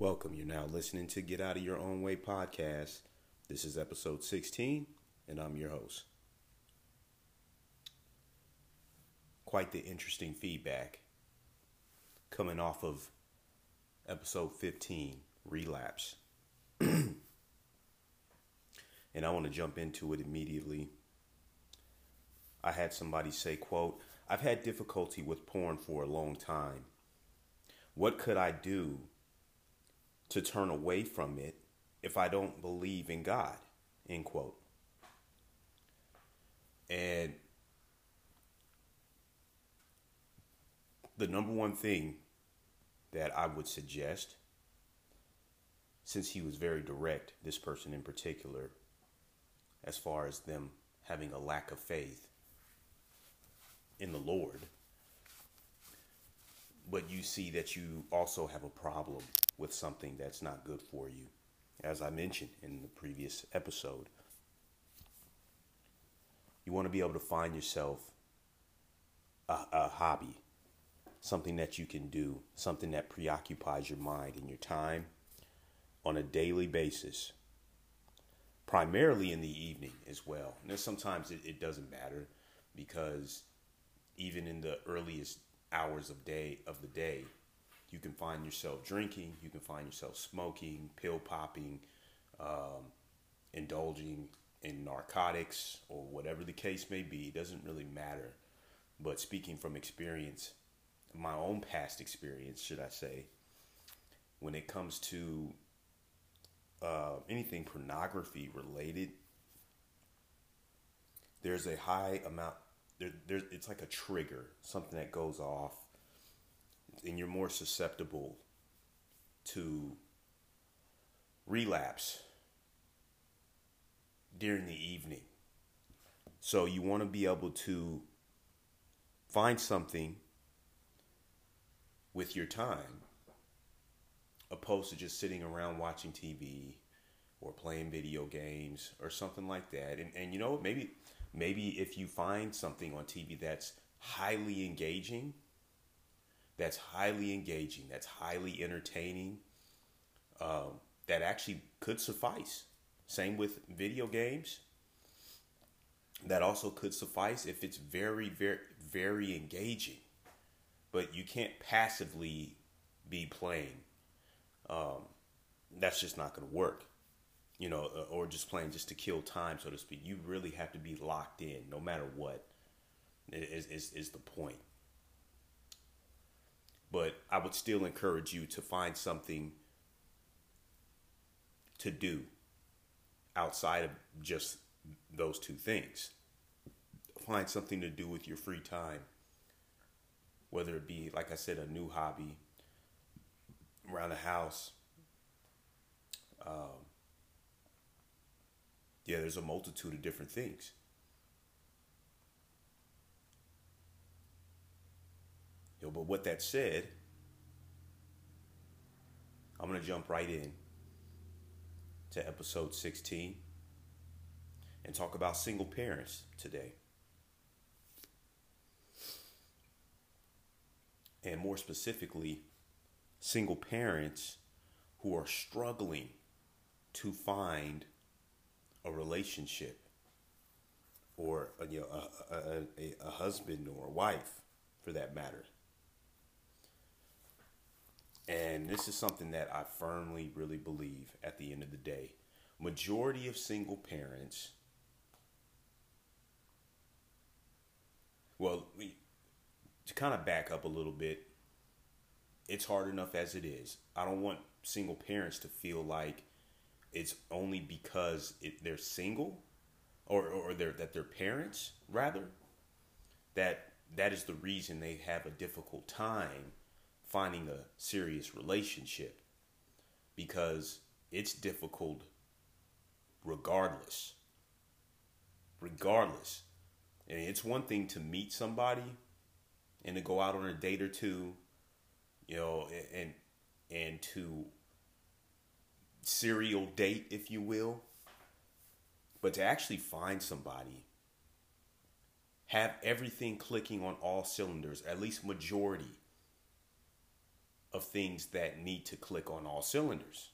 Welcome. You're now listening to Get Out of Your Own Way podcast. This is episode 16, and I'm your host. Quite the interesting feedback coming off of episode 15, Relapse. and I want to jump into it immediately. I had somebody say, quote, I've had difficulty with porn for a long time. What could I do to turn away from it if I don't believe in God? End quote. And the number one thing that I would suggest, since he was very direct, this person in particular, as far as them having a lack of faith in the Lord, but you see that you also have a problem with something that's not good for you, as I mentioned in the previous episode. You want to be able to find yourself a, a hobby, something that you can do, something that preoccupies your mind and your time on a daily basis, primarily in the evening as well. And sometimes it, it doesn't matter because even in the earliest hours of day of the day, you can find yourself drinking, you can find yourself smoking, pill popping, um, indulging in narcotics or whatever the case may be. It doesn't really matter. But speaking from experience, my own past experience, should I say, when it comes to uh, anything pornography related, there's a high amount. There, there's it's like a trigger, something that goes off, and you're more susceptible to relapse during the evening. So you want to be able to find something with your time opposed to just sitting around watching TV or playing video games or something like that. And and you know maybe maybe if you find something on TV that's highly engaging, that's highly engaging, that's highly entertaining, um, that actually could suffice. Same with video games. That also could suffice if it's very, very, very engaging. But you can't passively be playing. Um, that's just not going to work. You know, uh, or just playing just to kill time, so to speak. You really have to be locked in, no matter what. Is is, is the point? But I would still encourage you to find something to do outside of just those two things. Find something to do with your free time, whether it be, like I said, a new hobby around the house. Um, yeah, there's a multitude of different things. Yo, but with that said, I'm going to jump right in to episode 16 and talk about single parents today. And more specifically, single parents who are struggling to find a relationship or you know, a, a, a, a husband or a wife for that matter. And this is something that I firmly really believe at the end of the day. Majority of single parents, well, we, to kind of back up a little bit, it's hard enough as it is. I don't want single parents to feel like it's only because it, they're single or, or they're, that they're parents, rather, that that is the reason they have a difficult time finding a serious relationship because it's difficult regardless. Regardless. And it's one thing to meet somebody and to go out on a date or two, you know, and and to serial date, if you will. But to actually find somebody, have everything clicking on all cylinders, at least majority of things that need to click on all cylinders.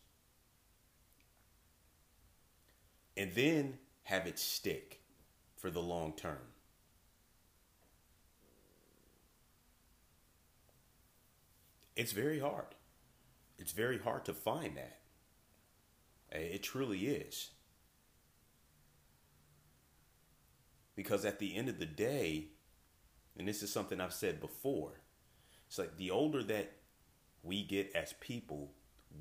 And then have it stick for the long term. It's very hard. It's very hard to find that. It truly is. Because at the end of the day, and this is something I've said before, it's like the older that we get as people,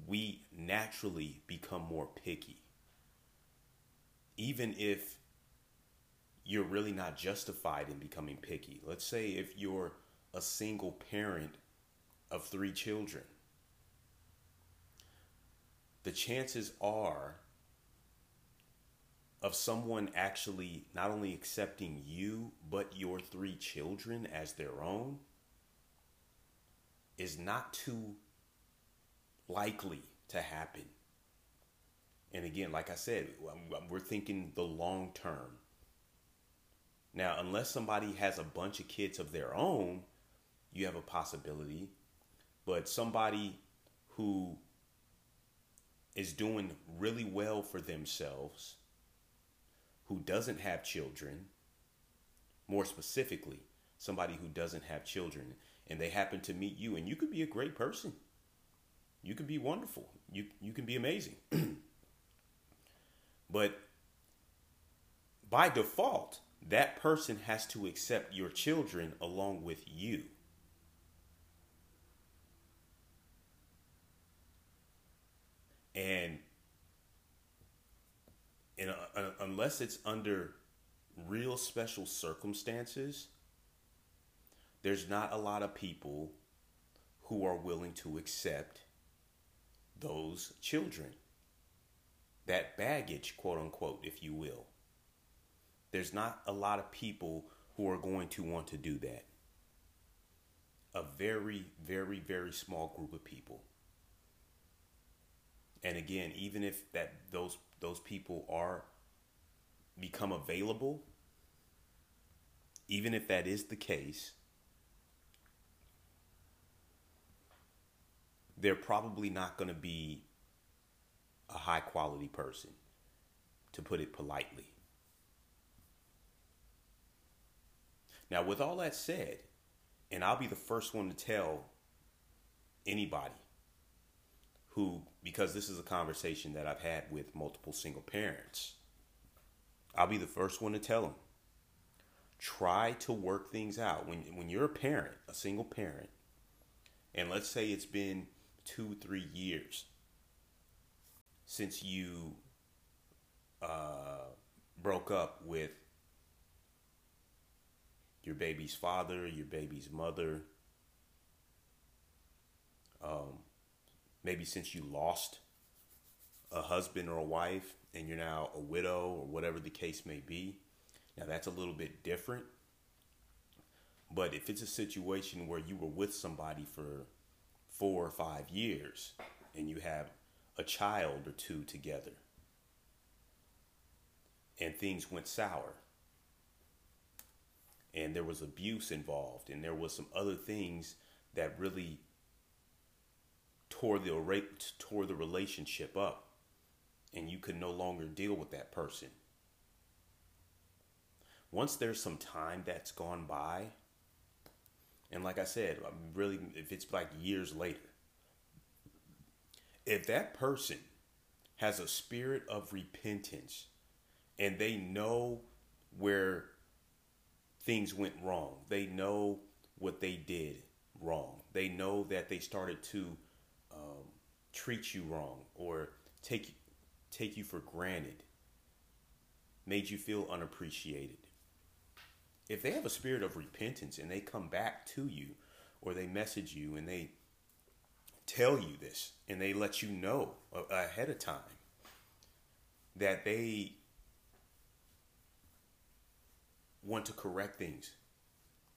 we naturally become more picky. Even if you're really not justified in becoming picky. Let's say if you're a single parent of three children, the chances are of someone actually not only accepting you, but your three children as their own is not too likely to happen. And again, like I said, we're thinking the long term. Now, unless somebody has a bunch of kids of their own, you have a possibility. But somebody who is doing really well for themselves, who doesn't have children, more specifically, somebody who doesn't have children, and they happen to meet you, and you could be a great person. You could be wonderful. You you can be amazing. but by default, that person has to accept your children along with you. And and uh, unless it's under real special circumstances, there's not a lot of people who are willing to accept those children. That baggage, quote unquote, if you will. There's not a lot of people who are going to want to do that. A very, very, very small group of people. And again, even if that those those people are become available, even if that is the case, they're probably not going to be a high quality person, to put it politely. Now, with all that said, and I'll be the first one to tell anybody who, because this is a conversation that I've had with multiple single parents, I'll be the first one to tell them try to work things out. When, when you're a parent, a single parent, and let's say it's been two, three years since you uh, broke up with your baby's father, your baby's mother, um, maybe since you lost a husband or a wife and you're now a widow or whatever the case may be. Now that's a little bit different. But if it's a situation where you were with somebody for four or five years and you have a child or two together and things went sour and there was abuse involved and there was some other things that really tore the tore the relationship up and you can no longer deal with that person. Once there's some time that's gone by and like I said, I'm really, if it's like years later, if that person has a spirit of repentance and they know where things went wrong, they know what they did wrong, they know that they started to um, treat you wrong or take take you for granted, made you feel unappreciated. If they have a spirit of repentance and they come back to you or they message you and they tell you this and they let you know ahead of time that they want to correct things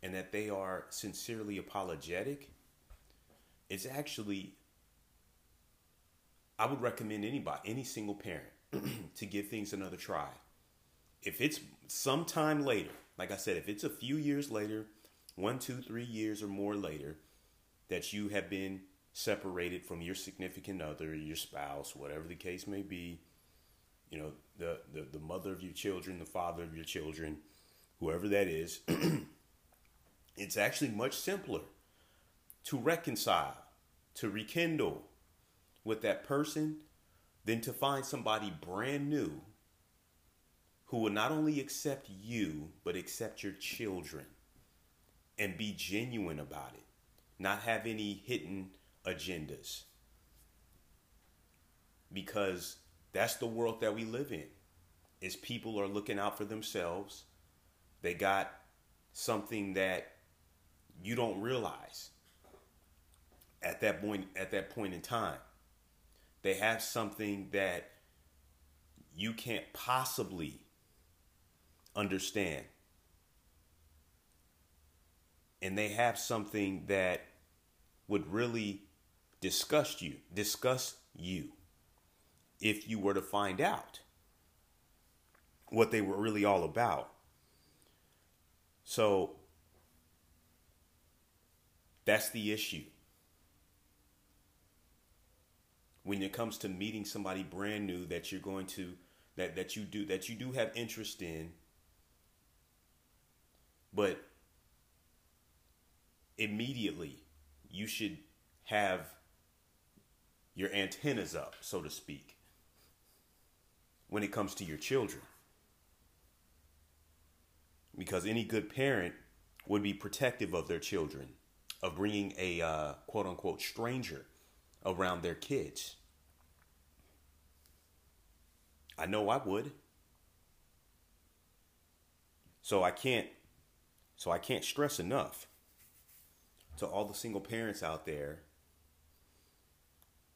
and that they are sincerely apologetic, it's actually, I would recommend anybody, any single parent, to give things another try. If it's sometime later, like I said, if it's a few years later, one, two, three years or more later, that you have been separated from your significant other, your spouse, whatever the case may be, you know, the, the, the mother of your children, the father of your children, whoever that is, it's actually much simpler to reconcile, to rekindle with that person than to find somebody brand new who will not only accept you, but accept your children and be genuine about it, not have any hidden agendas. Because that's the world that we live in. Is people are looking out for themselves. They got something that you don't realize at that point at that point in time. They have something that you can't possibly understand. And they have something that would really disgust you, disgust you if you were to find out what they were really all about. So that's the issue. When it comes to meeting somebody brand new that you're going to that that you do that you do have interest in but immediately you should have your antennas up, so to speak, when it comes to your children. Because any good parent would be protective of their children, of bringing a uh, quote unquote stranger around their kids. I know I would. So I can't so I can't stress enough to all the single parents out there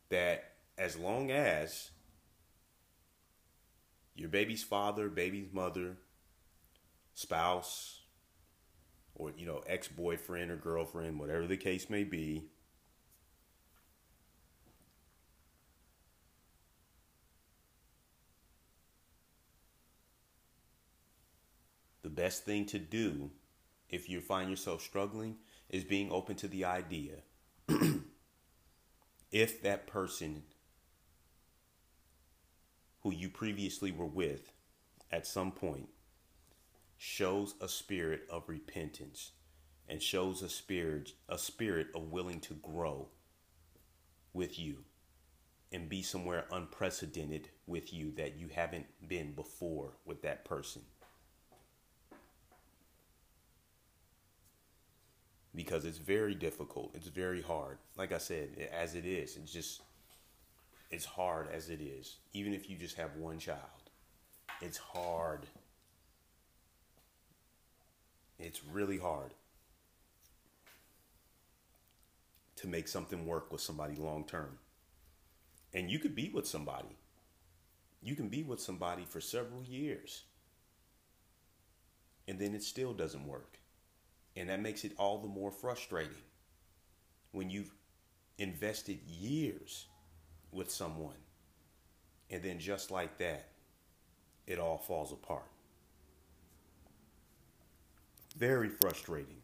that as long as your baby's father, baby's mother, spouse, or you know, ex-boyfriend or girlfriend, whatever the case may be, best thing to do if you find yourself struggling, is being open to the idea if that person who you previously were with at some point shows a spirit of repentance and shows a spirit a spirit of willing to grow with you and be somewhere unprecedented with you that you haven't been before with that person because it's very difficult. It's very hard. Like I said, as it is, it's just it's hard as it is. Even if you just have one child, it's hard. It's really hard to make something work with somebody long term. And you could be with somebody. You can be with somebody for several years. And then it still doesn't work and that makes it all the more frustrating when you've invested years with someone and then just like that, it all falls apart. Very frustrating.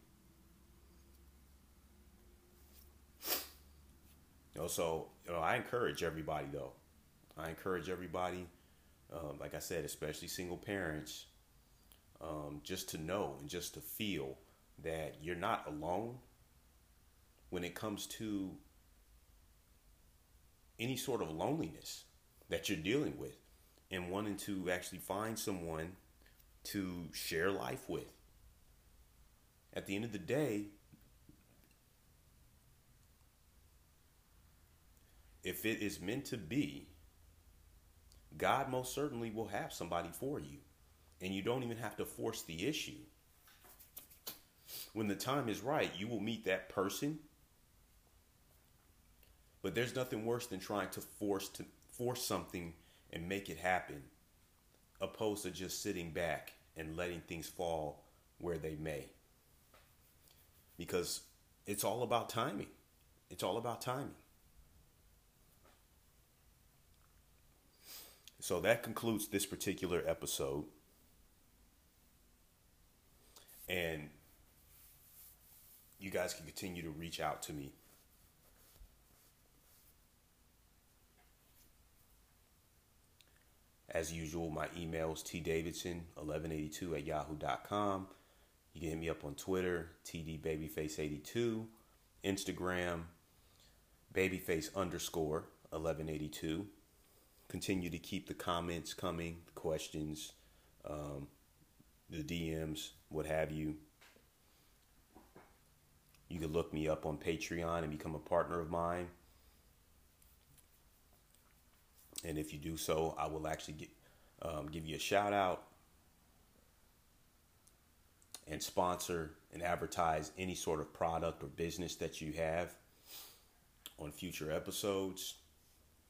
You know, so you know, I encourage everybody though. I encourage everybody, um, like I said, especially single parents, um, just to know and just to feel that you're not alone when it comes to any sort of loneliness that you're dealing with and wanting to actually find someone to share life with. At the end of the day, if it is meant to be, God most certainly will have somebody for you. And you don't even have to force the issue when the time is right, you will meet that person. But there's nothing worse than trying to force to force something and make it happen, opposed to just sitting back and letting things fall where they may. Because it's all about timing. It's all about timing. So that concludes this particular episode. And you guys can continue to reach out to me. As usual, my email is tdavidson1182 at yahoo.com. You can hit me up on Twitter, tdbabyface82, Instagram, babyface underscore 1182. Continue to keep the comments coming, the questions, um, the DMs, what have you. You can look me up on Patreon and become a partner of mine. And if you do so, I will actually get, um, give you a shout out and sponsor and advertise any sort of product or business that you have on future episodes,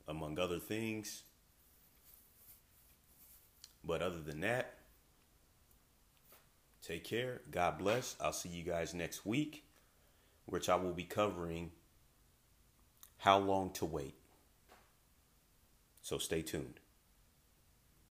among other things. But other than that, take care. God bless. I'll see you guys next week, which I will be covering how long to wait. So stay tuned.